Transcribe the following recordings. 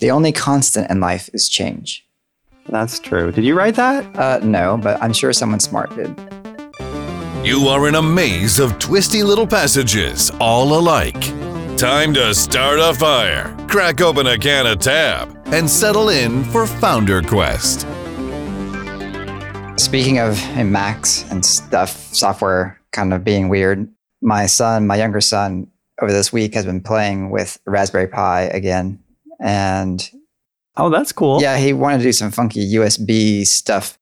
The only constant in life is change. That's true. Did you write that? Uh, no, but I'm sure someone smart did. You are in a maze of twisty little passages, all alike. Time to start a fire, crack open a can of tab, and settle in for FounderQuest. Speaking of Macs and stuff, software kind of being weird, my son, my younger son, over this week has been playing with Raspberry Pi again. And Oh, that's cool. yeah, he wanted to do some funky USB stuff.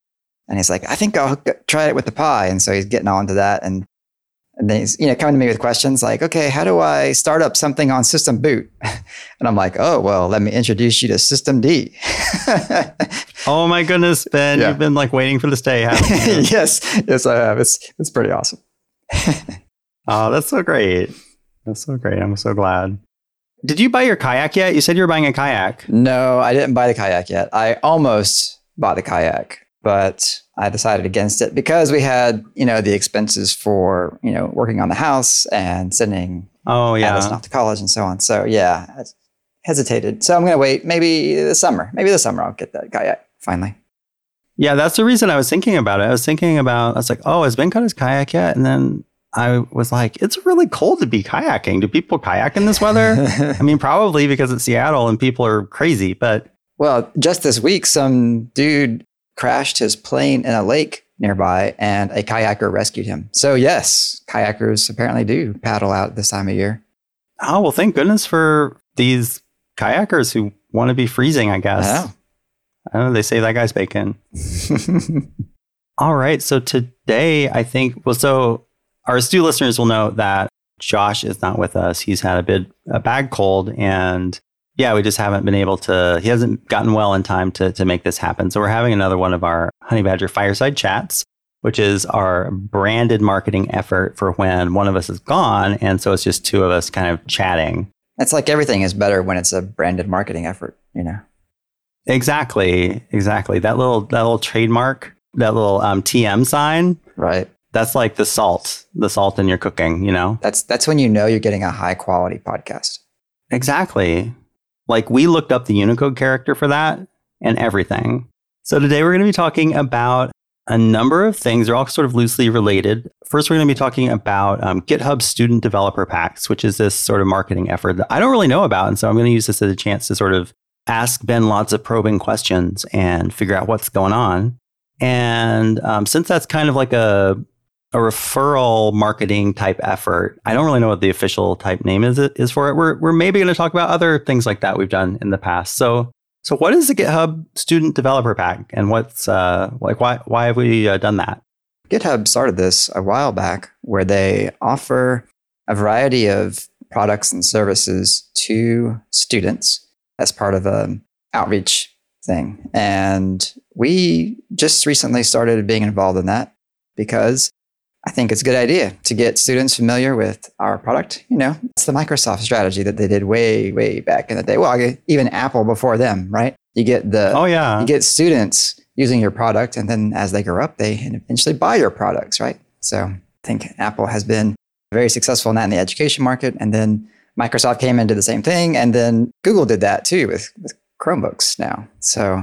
And he's like, I think I'll try it with the Pi. And so he's getting on to that. And, and then he's, you know, coming to me with questions like, okay, how do I start up something on System Boot? And I'm like, oh, well, let me introduce you to systemd. Oh my goodness, Ben, Yeah. you've been like waiting for this day, haven't you? yes, yes, I have. It's, it's pretty awesome. oh, that's so great. That's so great. I'm so glad. Did you buy your kayak yet? You said you were buying a kayak. No, I didn't buy the kayak yet. I almost bought the kayak, but I decided against it because we had, you know, the expenses for, you know, working on the house and sending Oh Addison yeah. off to college and so on. So yeah, I hesitated. So I'm going to wait maybe this summer. Maybe this summer I'll get that kayak finally. Yeah, that's the reason I was thinking about it. I was thinking about I was like, oh, has Ben got his kayak yet? And then I was like, it's really cold to be kayaking. Do people kayak in this weather? I mean, probably because it's Seattle and people are crazy, but well, just this week, some dude crashed his plane in a lake nearby and a kayaker rescued him. So yes, kayakers apparently do paddle out this time of year. oh well, thank goodness for these kayakers who want to be freezing, I guess. Wow. I know they say that guy's bacon. All right. So today, I think, well, so our astute listeners will know that Josh is not with us. He's had a bit, a bad cold. And yeah, we just haven't been able to, he hasn't gotten well in time to, to make this happen. So we're having another one of our Honeybadger fireside chats, which is our branded marketing effort for when one of us is gone. And so it's just two of us kind of chatting. It's like everything is better when it's a branded marketing effort, you know. Exactly. Exactly. That little, that little trademark, that little um, TM sign, Right. That's like the salt, the salt in your cooking, you know? That's that's when you know you're getting a high quality podcast. Exactly. Like we looked up the Unicode character for that and everything. So today we're going to be talking about a number of things. They're all sort of loosely related. First, we're going to be talking about um, GitHub Student Developer Packs, which is this sort of marketing effort that I don't really know about. And so I'm going to use this as a chance to sort of ask Ben lots of probing questions and figure out what's going on. And um, since that's kind of like a a referral marketing type effort. I don't really know what the official type name is is for it. We're we're maybe going to talk about other things like that we've done in the past. So so what is the GitHub Student Developer Pack, and what's uh like why why have we uh, done that? GitHub started this a while back where they offer a variety of products and services to students as part of an outreach thing. And we just recently started being involved in that because I think it's a good idea to get students familiar with our product. You know, it's the Microsoft strategy that they did way, way back in the day. Well, even Apple before them, right? You get the Oh yeah, you get students using your product, and then as they grow up, they eventually buy your products, right? So I think Apple has been very successful in that in the education market, and then Microsoft came and did the same thing, and then Google did that too with, with Chromebooks now. So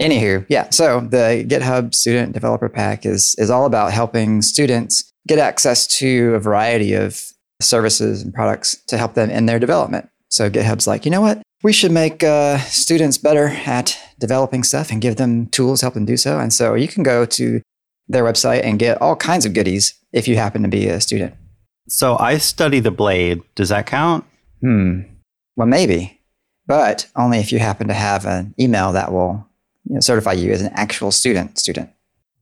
anywho, yeah. So the GitHub Student Developer Pack is is all about helping students get access to a variety of services and products to help them in their development. So GitHub's like, you know what? We should make uh, students better at developing stuff and give them tools, help them do so. And so you can go to their website and get all kinds of goodies if you happen to be a student. so I study the blade. Does that count? Hmm. Well, maybe, but only if you happen to have an email that will you know, certify you as an actual student. Student.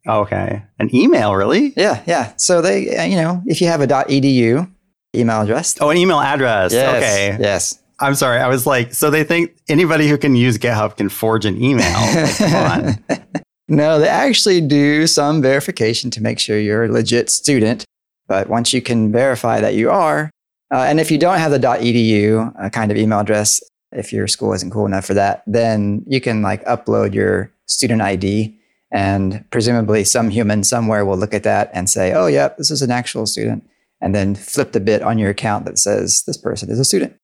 Okay, an email really? Yeah, yeah. So they, uh, you know, if you have a .edu email address. Oh, an email address. yes, Okay, Yes. I'm sorry. I was like, so they think anybody who can use GitHub can forge an email. Like, come on. no, they actually do some verification to make sure you're a legit student. But once you can verify that you are, uh, and if you don't have the .edu uh, kind of email address, if your school isn't cool enough for that, then you can like upload your student ID, and presumably some human somewhere will look at that and say, "Oh, yep, this is an actual student," and then flip the bit on your account that says this person is a student.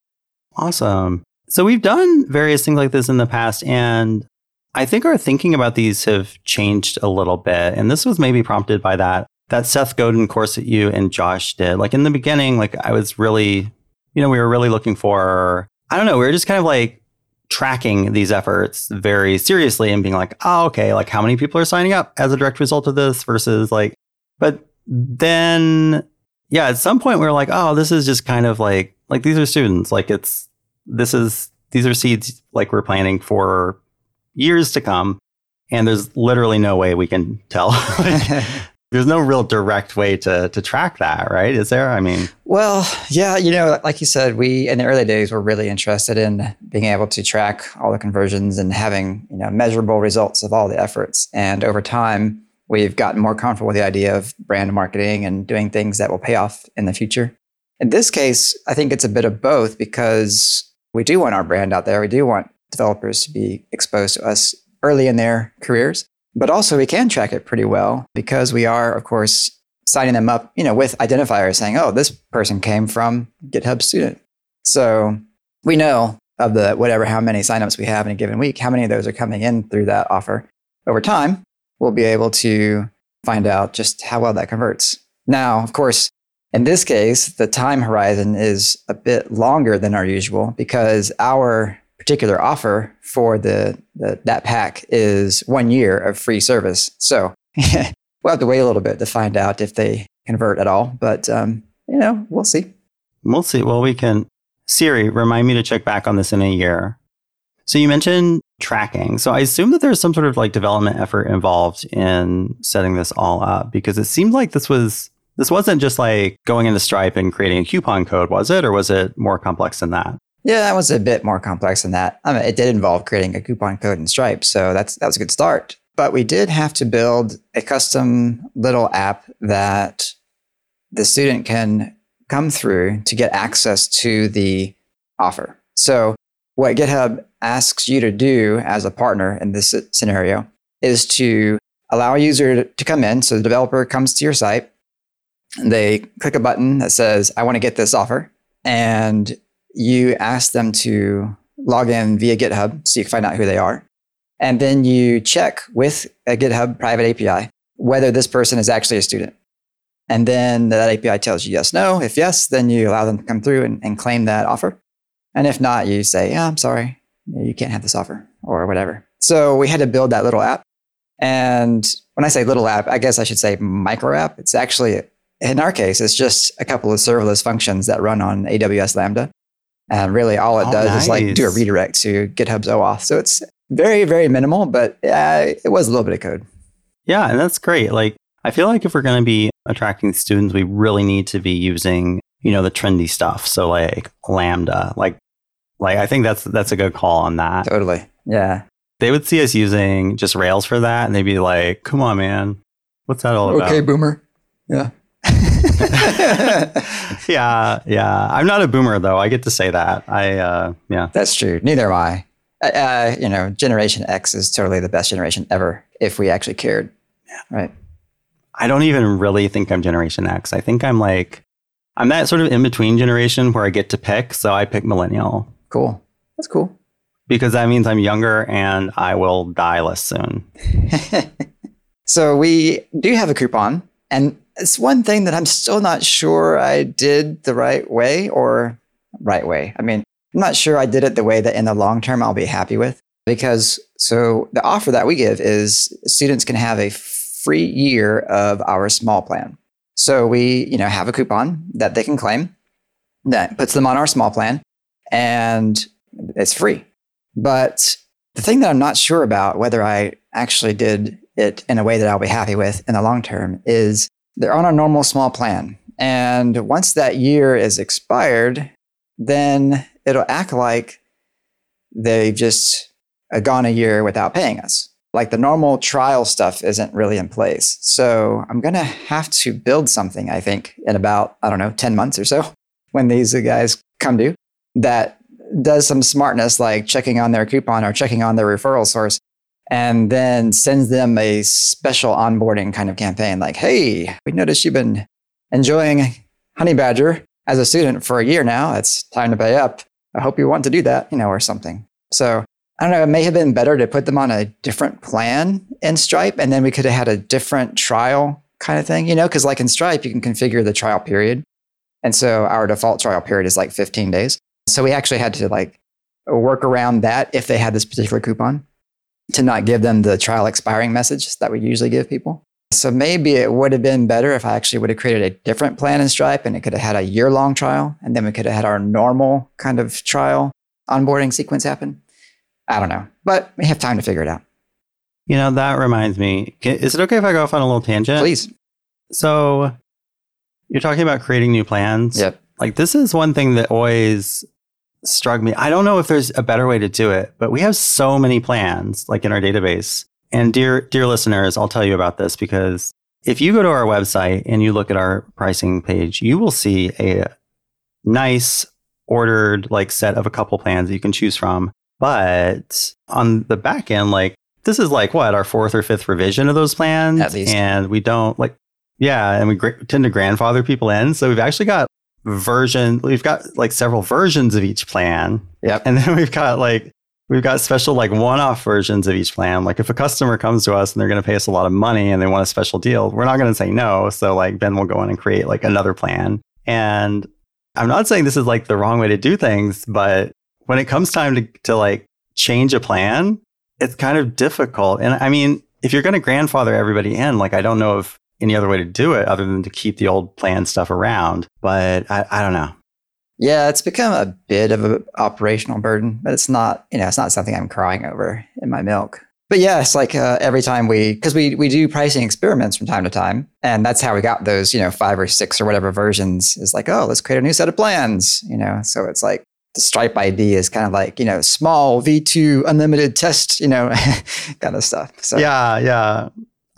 Awesome. So we've done various things like this in the past, and I think our thinking about these have changed a little bit. And this was maybe prompted by that that Seth Godin course that you and Josh did. Like in the beginning, like I was really, you know, we were really looking for, I don't know, we were just kind of like tracking these efforts very seriously and being like, oh, okay, like how many people are signing up as a direct result of this versus like, but then, yeah, at some point we are like, oh, this is just kind of like, like these are students. Like it's, this is, these are seeds like we're planning for years to come. And there's literally no way we can tell. like, there's no real direct way to to track that, right? Is there? I mean, well, yeah, you know, like you said, we in the early days were really interested in being able to track all the conversions and having you know measurable results of all the efforts. And over time, we've gotten more comfortable with the idea of brand marketing and doing things that will pay off in the future. In this case, I think it's a bit of both because we do want our brand out there. We do want developers to be exposed to us early in their careers. But also we can track it pretty well because we are, of course, signing them up, you know, with identifiers saying, oh, this person came from GitHub student. So we know of the whatever how many signups we have in a given week, how many of those are coming in through that offer. Over time, we'll be able to find out just how well that converts. Now, of course, in this case, the time horizon is a bit longer than our usual because our particular offer for the, the that pack is one year of free service. So we'll have to wait a little bit to find out if they convert at all. But um, you know, we'll see. We'll see. Well, we can. Siri, remind me to check back on this in a year. So you mentioned tracking. So I assume that there's some sort of like development effort involved in setting this all up because it seemed like this was this wasn't just like going into Stripe and creating a coupon code, was it? Or was it more complex than that? Yeah, that was a bit more complex than that. I mean, it did involve creating a coupon code in Stripe, so that's that was a good start. But we did have to build a custom little app that the student can come through to get access to the offer. So, what GitHub asks you to do as a partner in this scenario is to allow a user to come in. So, the developer comes to your site, they click a button that says, I want to get this offer. And you ask them to log in via GitHub so you can find out who they are. And then you check with a GitHub private API whether this person is actually a student. And then that API tells you yes, no. If yes, then you allow them to come through and, and claim that offer. And if not, you say, yeah, I'm sorry, you can't have this offer or whatever. So we had to build that little app. And when I say little app, I guess I should say micro app. It's actually, in our case, it's just a couple of serverless functions that run on AWS Lambda. And really, all it oh, does nice. is like do a redirect to GitHub's OAuth. So it's very, very minimal, but uh, it was a little bit of code. Yeah, and that's great. Like, I feel like if we're going to be attracting students, we really need to be using, you know, the trendy stuff. So like Lambda, like, like I think that's that's a good call on that. Totally. Yeah. They would see us using just Rails for that, and they'd be like, "Come on, man, what's that all about?" Okay, boomer. Yeah. yeah, yeah. I'm not a boomer though. I get to say that. I uh, yeah. That's true. Neither am I. Uh, uh, you know, Generation X is totally the best generation ever if we actually cared. Yeah. Right. I don't even really think I'm Generation X. I think I'm like I'm that sort of in between generation where I get to pick. So I pick millennial. Cool. That's cool. Because that means I'm younger and I will die less soon. so we do have a coupon and it's one thing that I'm still not sure I did the right way or right way. I mean, I'm not sure I did it the way that in the long term I'll be happy with because so the offer that we give is students can have a free year of our small plan. So we, you know, have a coupon that they can claim that puts them on our small plan and it's free. But the thing that I'm not sure about whether I actually did it in a way that I'll be happy with in the long term is they're on a normal small plan. And once that year is expired, then it'll act like they've just gone a year without paying us. Like the normal trial stuff isn't really in place. So I'm going to have to build something, I think, in about, I don't know, 10 months or so when these guys come due that does some smartness like checking on their coupon or checking on their referral source and then sends them a special onboarding kind of campaign like, hey, we noticed you've been enjoying Honeybadger as a student for a year now. It's time to pay up. I hope you want to do that, you know, or something. So I don't know, it may have been better to put them on a different plan in Stripe and then we could have had a different trial kind of thing, you know, because like in Stripe, you can configure the trial period. And so our default trial period is like 15 days. So we actually had to like work around that if they had this particular coupon to not give them the trial expiring message that we usually give people. So maybe it would have been better if I actually would have created a different plan in Stripe and it could have had a year long trial and then we could have had our normal kind of trial onboarding sequence happen. I don't know, but we have time to figure it out. You know, that reminds me. Is it okay if I go off on a little tangent? Please. So you're talking about creating new plans. Yep. Like this is one thing that always struck me. I don't know if there's a better way to do it, but we have so many plans like in our database. And dear dear listeners, I'll tell you about this because if you go to our website and you look at our pricing page, you will see a nice ordered like set of a couple plans that you can choose from. But on the back end, like this is like what our fourth or fifth revision of those plans, At least. and we don't like, yeah, and we tend to grandfather people in. So we've actually got version, we've got like several versions of each plan, Yep. and then we've got like we've got special like one-off versions of each plan. Like if a customer comes to us and they're going to pay us a lot of money and they want a special deal, we're not going to say no. So like Ben will go in and create like another plan. And I'm not saying this is like the wrong way to do things, but when it comes time to to like change a plan, it's kind of difficult. And I mean, if you're going to grandfather everybody in, like I don't know of any other way to do it other than to keep the old plan stuff around. But I, I don't know. Yeah, it's become a bit of an operational burden, but it's not, you know, it's not something I'm crying over in my milk. But yeah, it's like uh, every time we, because we we do pricing experiments from time to time, and that's how we got those, you know, five or six or whatever versions. Is like, oh, let's create a new set of plans, you know. So it's like the Stripe ID is kind of like, you know, small V2 unlimited test, you know, kind of stuff. So Yeah, yeah.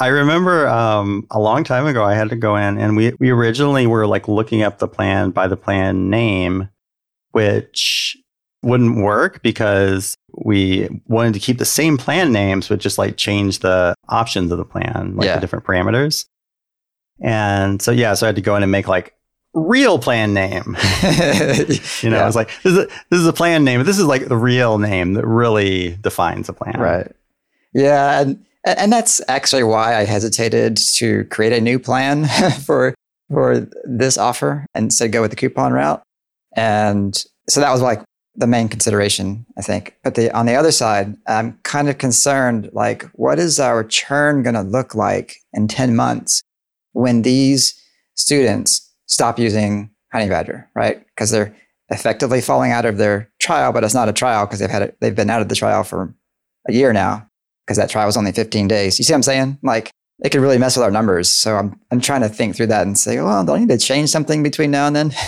I remember um, a long time ago, I had to go in and we, we originally were like looking up the plan by the plan name, which wouldn't work because we wanted to keep the same plan names, but just like change the options of the plan, like Yeah. the different parameters. And so, yeah, so I had to go in and make like real plan name. You know, Yeah. was like this is a, this is a plan name, but this is like the real name that really defines a plan. Right. Yeah, and and that's actually why I hesitated to create a new plan for for this offer and instead go with the coupon route. And so that was like the main consideration, I think. But the on the other side, I'm kind of concerned like what is our churn going to look like in 10 months when these students stop using Honeybadger, right? Because they're effectively falling out of their trial, but it's not a trial because they've had they've been out of the trial for a year now because that trial was only 15 days. You see what I'm saying? Like it could really mess with our numbers. So I'm I'm trying to think through that and say, well, do I need to change something between now and then?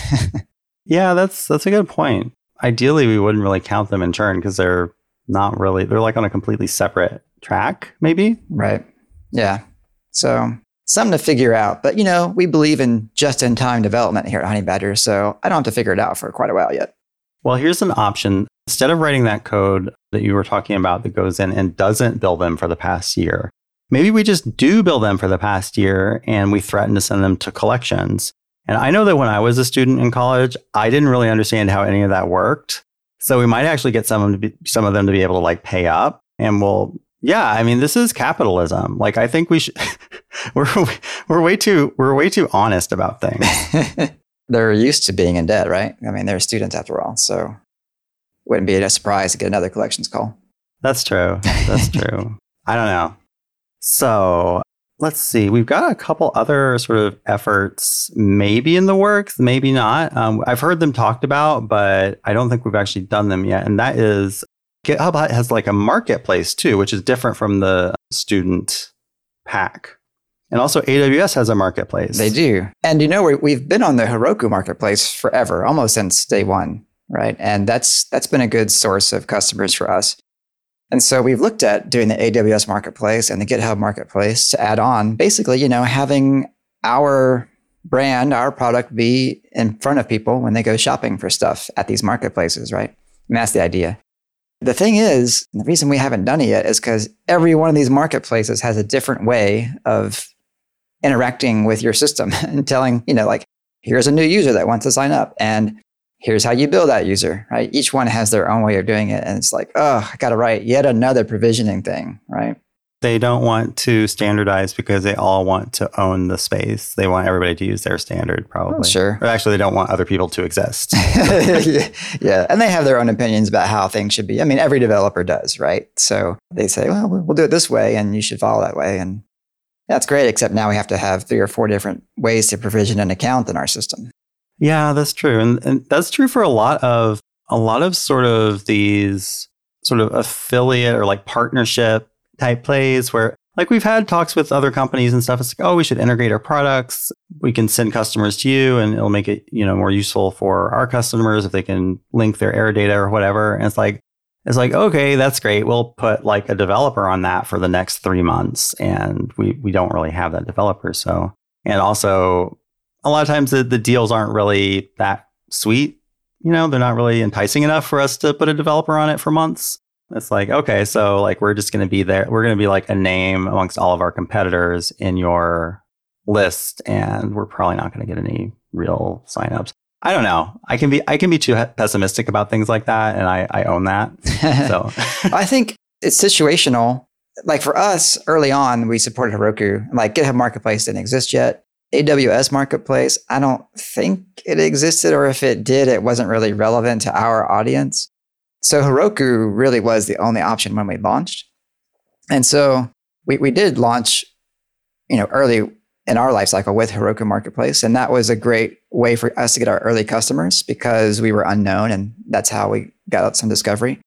Yeah, that's that's a good point. Ideally, we wouldn't really count them in turn because they're not really they're like on a completely separate track, maybe. right. Yeah. So something to figure out. But you know, we believe in just-in-time development here at Honeybadger, so I don't have to figure it out for quite a while yet. Well, here's an option. Instead of writing that code that you were talking about that goes in and doesn't bill them for the past year, maybe we just do bill them for the past year and we threaten to send them to collections. And I know that when I was a student in college, I didn't really understand how any of that worked. So we might actually get some of them to be, some of them to be able to like pay up and we'll yeah, I mean this is capitalism. Like I think we should we're we're way too we're way too honest about things. they're used to being in debt, right? I mean, they're students after all, so wouldn't be a surprise to get another collections call. That's true. That's true. I don't know. So let's see. We've got a couple other sort of efforts, maybe in the works, maybe not. Um, I've heard them talked about, but I don't think we've actually done them yet. And that is GitHub has like a marketplace too, which is different from the student pack. And also AWS has a marketplace. They do. And you know, we, we've been on the Heroku marketplace forever, almost since day one, right? And that's that's been a good source of customers for us. And so we've looked at doing the AWS marketplace and the GitHub marketplace to add on, basically, you know, having our brand, our product be in front of people when they go shopping for stuff at these marketplaces, right? And that's the idea. The thing is, the reason we haven't done it yet is because every one of these marketplaces has a different way of interacting with your system and telling, you know, like, here's a new user that wants to sign up. And here's how you build that user, right? Each one has their own way of doing it. And it's like, oh, I got to write yet another provisioning thing, right? They don't want to standardize because they all want to own the space. They want everybody to use their standard, probably. Oh, sure. Or actually, they don't want other people to exist. yeah. And they have their own opinions about how things should be. I mean, every developer does, right? So they say, well, we'll do it this way and you should follow that way. And that's great, except now we have to have three or four different ways to provision an account in our system. Yeah, that's true. And, and that's true for a lot of a lot of sort of these sort of affiliate or like partnership type plays where like we've had talks with other companies and stuff. It's like, oh, we should integrate our products. We can send customers to you and it'll make it, you know, more useful for our customers if they can link their air data or whatever. And it's like, it's like, okay, that's great. We'll put like a developer on that for the next three months. And we, we don't really have that developer. So, and also a lot of times the, the deals aren't really that sweet. You know, they're not really enticing enough for us to put a developer on it for months. It's like, okay, so like we're just going to be there. We're going to be like a name amongst all of our competitors in your list, and we're probably not going to get any real signups. I don't know. I can be I can be too pessimistic about things like that, and I, I own that. So I think it's situational. Like for us, early on, we supported Heroku. Like GitHub Marketplace didn't exist yet. AWS Marketplace, I don't think it existed, or if it did, it wasn't really relevant to our audience. So Heroku really was the only option when we launched. And so we, we did launch, you know, early in our life cycle with Heroku Marketplace. And that was a great way for us to get our early customers because we were unknown and that's how we got some discovery.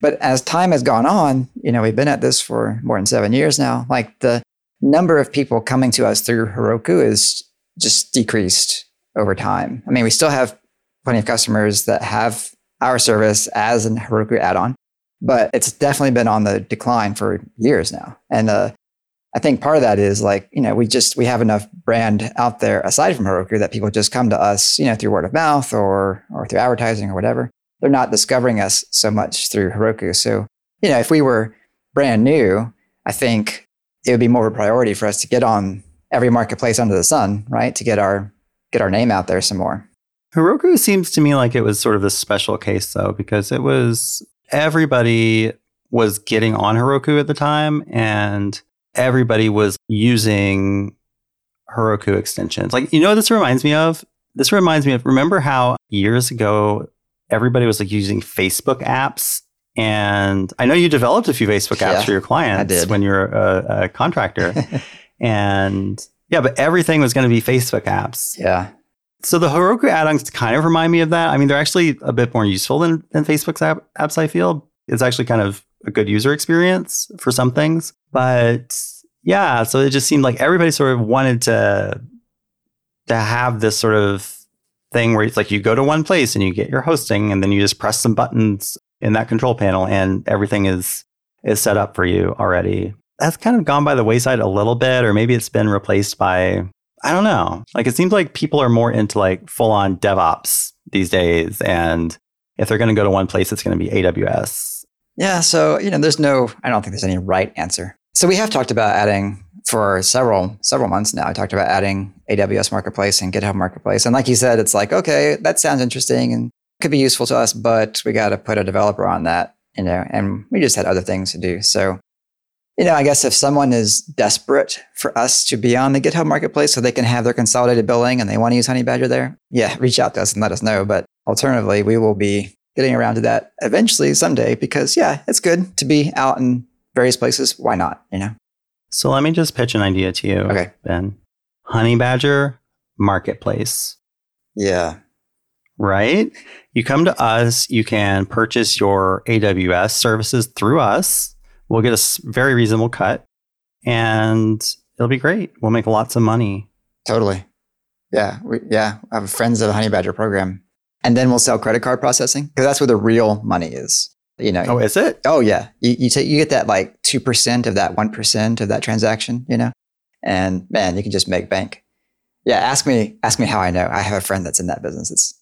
But as time has gone on, you know, we've been at this for more than seven years now. Like the number of people coming to us through Heroku is just decreased over time. I mean, we still have plenty of customers that have our service as an Heroku add-on, but it's definitely been on the decline for years now. And uh, I think part of that is like, you know, we just, we have enough brand out there aside from Heroku that people just come to us, you know, through word of mouth or, or through advertising or whatever. They're not discovering us so much through Heroku. So, you know, if we were brand new, I think it would be more of a priority for us to get on every marketplace under the sun, right? To get our, get our name out there some more. Heroku seems to me like it was sort of a special case though, because it was everybody was getting on Heroku at the time and everybody was using Heroku extensions. Like, you know, this reminds me of? This reminds me of, remember how years ago everybody was like using Facebook apps? And I know you developed a few Facebook apps yeah, for your clients when you were a, a contractor. and yeah, but everything was going to be Facebook apps. Yeah. So the Heroku add-ons kind of remind me of that. I mean, they're actually a bit more useful than, than Facebook's app, apps, I feel. It's actually kind of a good user experience for some things. But yeah, so it just seemed like everybody sort of wanted to to have this sort of thing where it's like you go to one place and you get your hosting and then you just press some buttons in that control panel and everything is is set up for you already. That's kind of gone by the wayside a little bit, or maybe it's been replaced by I don't know. Like it seems like people are more into like full on DevOps these days. And if they're going to go to one place, it's going to be AWS. Yeah. So, you know, there's no, I don't think there's any right answer. So we have talked about adding for several, several months now. I talked about adding AWS Marketplace and GitHub Marketplace. And like you said, it's like, okay, that sounds interesting and could be useful to us, but we got to put a developer on that, you know, and we just had other things to do. So you know, I guess if someone is desperate for us to be on the GitHub marketplace so they can have their consolidated billing and they want to use Honeybadger there, yeah, reach out to us and let us know. But alternatively, we will be getting around to that eventually someday because, yeah, it's good to be out in various places. Why not? You know? So let me just pitch an idea to you, okay. Ben. Honeybadger Marketplace. Yeah. Right? You come to us, you can purchase your AWS services through us We'll get a very reasonable cut and it'll be great. We'll make lots of money. Totally. Yeah. We, yeah. I have friends of the Honeybadger program. And then we'll sell credit card processing because that's where the real money is. You know. Oh, is it? Oh, yeah. You, you, take, you get that like 2% of that 1% of that transaction, you know? And man, you can just make bank. Yeah. Ask me, ask me how I know. I have a friend that's in that business. It's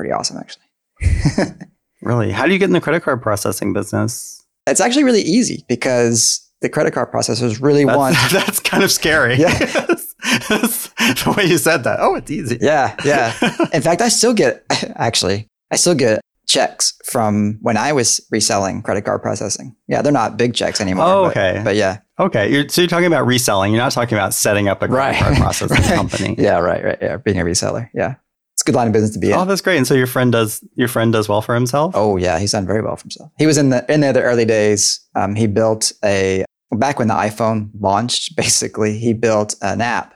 pretty awesome, actually. really? How do you get in the credit card processing business? It's actually really easy because the credit card processors really that's, want. That's kind of scary. Yeah. the way you said that. Oh, it's easy. Yeah. Yeah. In fact, I still get, actually, I still get checks from when I was reselling credit card processing. Yeah, they're not big checks anymore. Oh, but- okay. But, yeah. Okay. You're, so you're talking about reselling. You're not talking about setting up a credit Right. card processing Right. company. Yeah, right, right. Yeah, being a reseller. Yeah. It's a good line of business to be in. Oh, that's great. And so your friend does your friend does well for himself. Oh yeah, he's done very well for himself. He was in the in there the early days. Um, he built a back when the iPhone launched. Basically, he built an app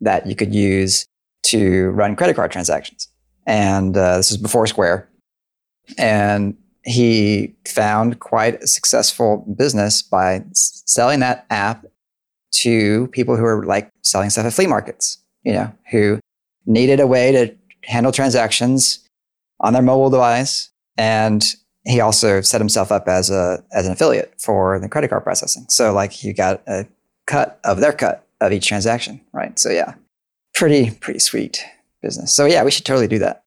that you could use to run credit card transactions. And uh, this is before Square. And he found quite a successful business by s- selling that app to people who were like selling stuff at flea markets. You know, who needed a way to handle transactions on their mobile device. And he also set himself up as a as an affiliate for the credit card processing. So like you got a cut of their cut of each transaction, right? So yeah, pretty pretty sweet business. So yeah, we should totally do that.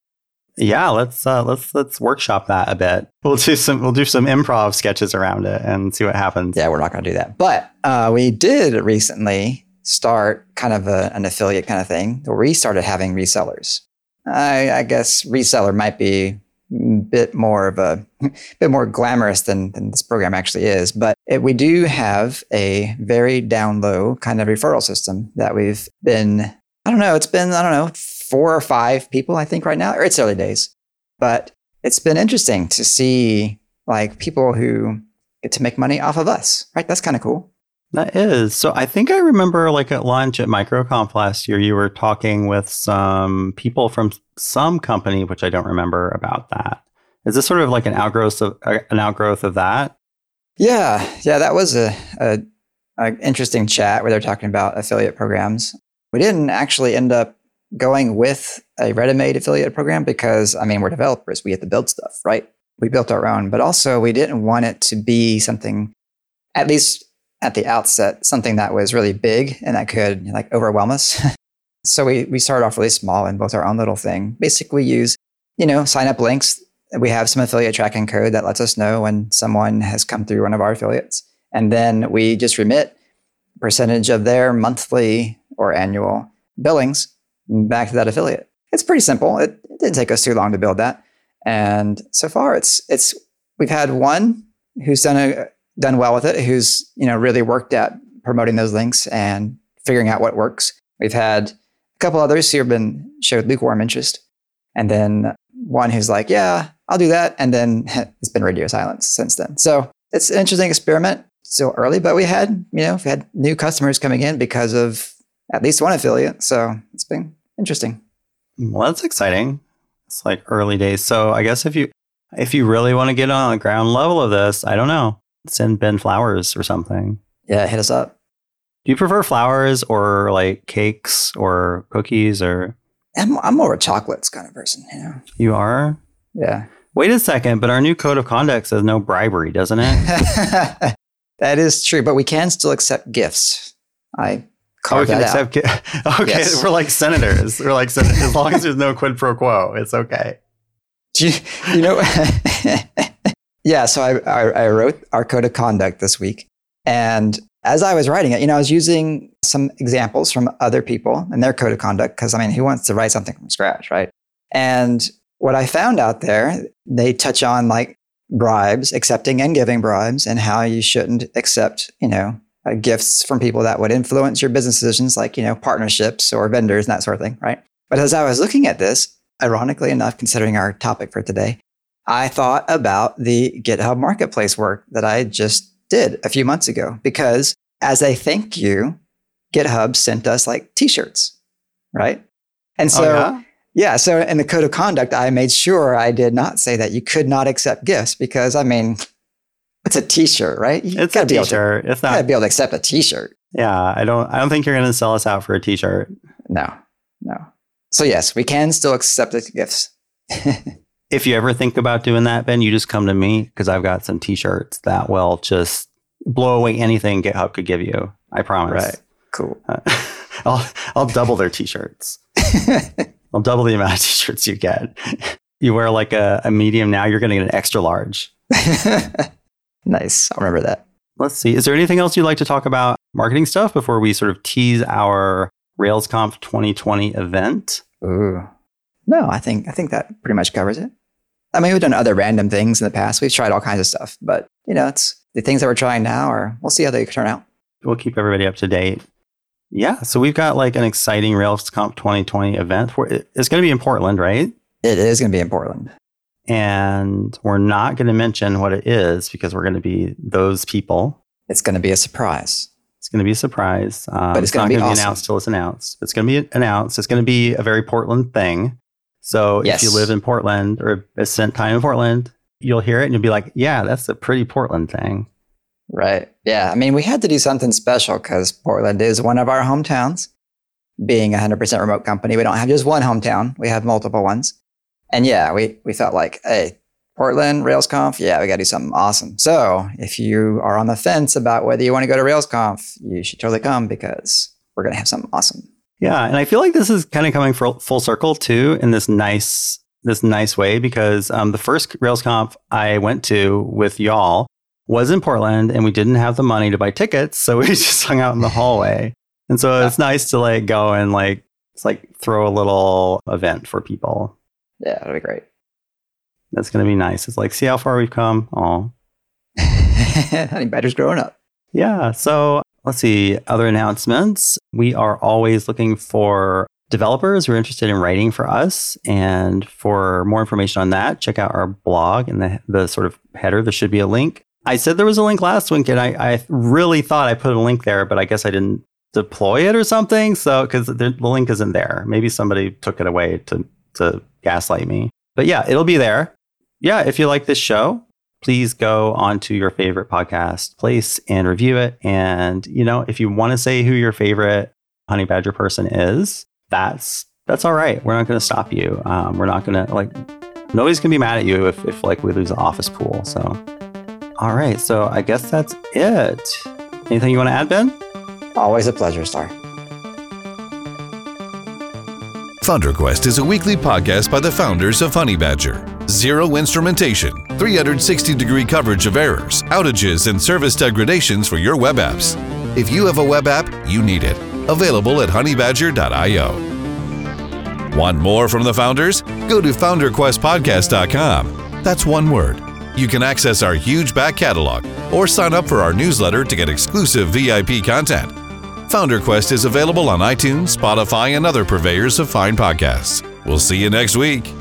Yeah, let's uh, let's let's workshop that a bit. We'll do some we'll do some improv sketches around it and see what happens. Yeah, we're not going to do that. But uh, we did recently start kind of a, an affiliate kind of thing where we started having resellers. I, I guess reseller might be a bit more of a bit more glamorous than, than this program actually is, but it, we do have a very down low kind of referral system that we've been. I don't know. It's been I don't know four or five people I think right now. Or it's early days, but it's been interesting to see like people who get to make money off of us, right? That's kind of cool. That is. So I think I remember like at lunch at MicroConf last year, you were talking with some people from some company, which I don't remember about that. Is this sort of like an outgrowth of uh, an outgrowth of that? Yeah, yeah, that was a, a, a interesting chat where they're talking about affiliate programs. We didn't actually end up going with a ready-made affiliate program because I mean we're developers, we have to build stuff, right? We built our own, but also we didn't want it to be something, at least at the outset, something that was really big and that could like overwhelm us. so we we started off really small and built our own little thing. Basically, use you know sign up links we have some affiliate tracking code that lets us know when someone has come through one of our affiliates. And then we just remit percentage of their monthly or annual billings back to that affiliate. It's pretty simple. It, it didn't take us too long to build that. And so far it's it's we've had one who's done a done well with it, who's, you know, really worked at promoting those links and figuring out what works. We've had a couple others who have been showed lukewarm interest. And then one who's like, yeah, I'll do that. And then it's been radio silence since then. So it's an interesting experiment. Still early, but we had, you know, we had new customers coming in because of at least one affiliate. So it's been interesting. Well, that's exciting. It's like early days. So I guess if you if you really want to get on the ground level of this, I don't know, send Ben flowers or something. Yeah, hit us up. Do you prefer flowers or like cakes or cookies or I'm, I'm more of a chocolates kind of person, you know? you are? Yeah. Wait a second, but our new code of conduct says no bribery, doesn't it? that is true, but we can still accept gifts. I Oh, we can accept. Ki- okay, Yes. we're like senators. We're like senators. As long as there's no quid pro quo, it's okay. Do you, you know, yeah. So I, I, I wrote our code of conduct this week, and as I was writing it, you know, I was using some examples from other people and their code of conduct because I mean, who wants to write something from scratch, right? And what I found out there, they touch on like bribes, accepting and giving bribes, and how you shouldn't accept, you know, uh, gifts from people that would influence your business decisions, like you know, partnerships or vendors and that sort of thing, right? But as I was looking at this, ironically enough, considering our topic for today, I thought about the GitHub Marketplace work that I just did a few months ago because as a thank you, GitHub sent us like t-shirts, right? And oh, so oh, yeah? yeah, so in the code of conduct, I made sure I did not say that you could not accept gifts because I mean, it's a t-shirt, right? You it's a be able to- t-shirt. It's you gotta be able to accept a t-shirt. Yeah, I don't. I don't think you're going to sell us out for a t-shirt. No, no. So yes, we can still accept the gifts. If you ever think about doing that, Ben, you just come to me because I've got some t-shirts that will just blow away anything GitHub could give you. I promise. Right. Cool. Uh, I'll I'll double their t-shirts. I'll double the amount of t-shirts you get. You wear like a, a medium now, you're going to get an extra large. nice. I'll remember that. Let's see. Is there anything else you'd like to talk about marketing stuff before we sort of tease our RailsConf 2020 event? Ooh. No, I think I think that pretty much covers it. I mean, we've done other random things in the past. We've tried all kinds of stuff, but you know, it's the things that we're trying now, or we'll see how they turn out. We'll keep everybody up to date. Yeah, so we've got like an exciting RailsConf 2020 event. For, it's going to be in Portland, right? It is going to be in Portland. And we're not going to mention what it is because we're going to be those people. It's going to be a surprise. It's going to be a surprise. Um, But it's gonna not be gonna awesome. announced till it's announced. It's going to be announced. It's going to be a very Portland thing. So if you live in Portland or have spent time in Portland, you'll hear it and you'll be like, yeah, that's a pretty Portland thing. Right. Yeah. I mean, we had to do something special because Portland is one of our hometowns. Being a 100% remote company, we don't have just one hometown, we have multiple ones. And yeah, we, we felt like, hey, Portland, RailsConf, yeah, we got to do something awesome. So if you are on the fence about whether you want to go to RailsConf, you should totally come because we're going to have something awesome. Yeah, and I feel like this is kind of coming full, full circle too in this nice this nice way because um, the first RailsConf I went to with y'all was in Portland, and we didn't have the money to buy tickets, so we just hung out in the hallway. And so it's nice to like go and like it's like throw a little event for people. Yeah, that'd be great. That's gonna be nice. It's like see how far we've come. Oh, Honeybadger's growing up. Yeah. So let's see. Other announcements. We are always looking for developers who are interested in writing for us. And for more information on that, check out our blog and the, the sort of header. There should be a link. I said there was a link last week, and I, I really thought I put a link there, but I guess I didn't deploy it or something. So because the, the link isn't there, maybe somebody took it away to to gaslight me. But yeah, it'll be there. Yeah, if you like this show, please go onto your favorite podcast place and review it. And you know, if you want to say who your favorite honey badger person is, that's that's all right. We're not going to stop you. Um, we're not going to like nobody's going to be mad at you if if like we lose the office pool. So, all right. So I guess that's it. Anything you want to add, Ben? Always a pleasure, Starr. FounderQuest is a weekly podcast by the founders of Honeybadger. Zero instrumentation, 360 degree coverage of errors, outages, and service degradations for your web apps. If you have a web app, you need it. Available at honeybadger.io. Want more from the founders? Go to founderquestpodcast.com. That's one word. You can access our huge back catalog or sign up for our newsletter to get exclusive VIP content. FounderQuest is available on iTunes, Spotify, and other purveyors of fine podcasts. We'll see you next week.